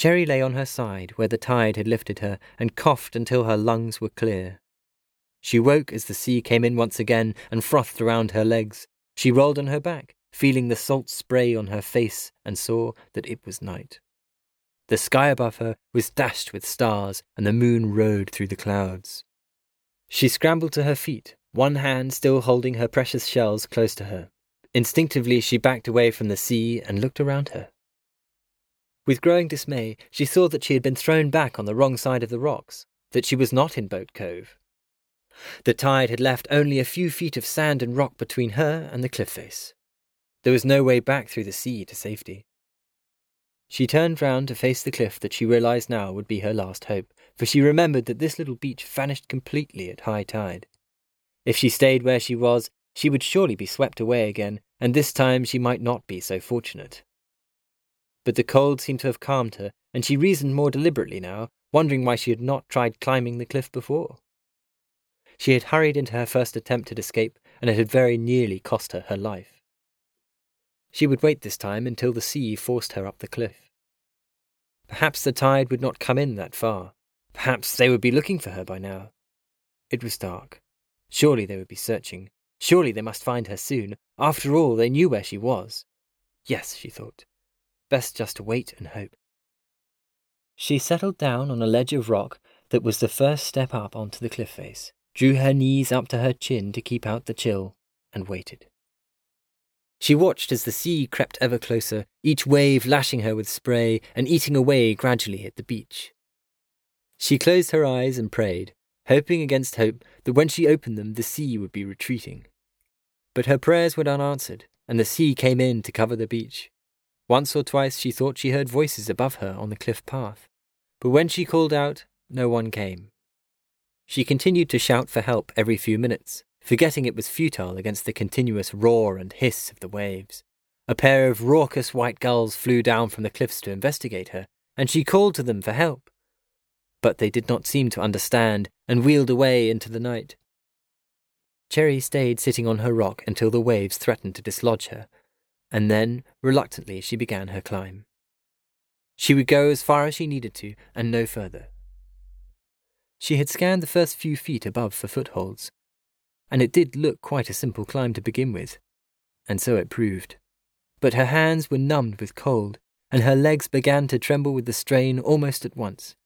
Cherry lay on her side where the tide had lifted her and coughed until her lungs were clear. She woke as the sea came in once again and frothed around her legs. She rolled on her back, feeling the salt spray on her face, and saw that it was night. The sky above her was dashed with stars, and the moon rode through the clouds. She scrambled to her feet, one hand still holding her precious shells close to her. Instinctively, she backed away from the sea and looked around her. With growing dismay, she saw that she had been thrown back on the wrong side of the rocks, that she was not in Boat Cove. The tide had left only a few feet of sand and rock between her and the cliff face. There was no way back through the sea to safety. She turned round to face the cliff that she realized now would be her last hope, for she remembered that this little beach vanished completely at high tide. If she stayed where she was, she would surely be swept away again, and this time she might not be so fortunate. But the cold seemed to have calmed her, and she reasoned more deliberately now, wondering why she had not tried climbing the cliff before. She had hurried into her first attempt at escape, and it had very nearly cost her her life. She would wait this time until the sea forced her up the cliff. Perhaps the tide would not come in that far. Perhaps they would be looking for her by now. It was dark. Surely they would be searching. Surely they must find her soon. After all, they knew where she was. Yes, she thought. Best just to wait and hope. She settled down on a ledge of rock that was the first step up onto the cliff face, drew her knees up to her chin to keep out the chill, and waited. She watched as the sea crept ever closer, each wave lashing her with spray and eating away gradually at the beach. She closed her eyes and prayed, hoping against hope that when she opened them the sea would be retreating. But her prayers went unanswered, and the sea came in to cover the beach. Once or twice she thought she heard voices above her on the cliff path, but when she called out, no one came. She continued to shout for help every few minutes, forgetting it was futile against the continuous roar and hiss of the waves. A pair of raucous white gulls flew down from the cliffs to investigate her, and she called to them for help. But they did not seem to understand and wheeled away into the night. Cherry stayed sitting on her rock until the waves threatened to dislodge her and then, reluctantly, she began her climb. She would go as far as she needed to, and no further. She had scanned the first few feet above for footholds, and it did look quite a simple climb to begin with, and so it proved. But her hands were numbed with cold, and her legs began to tremble with the strain almost at once.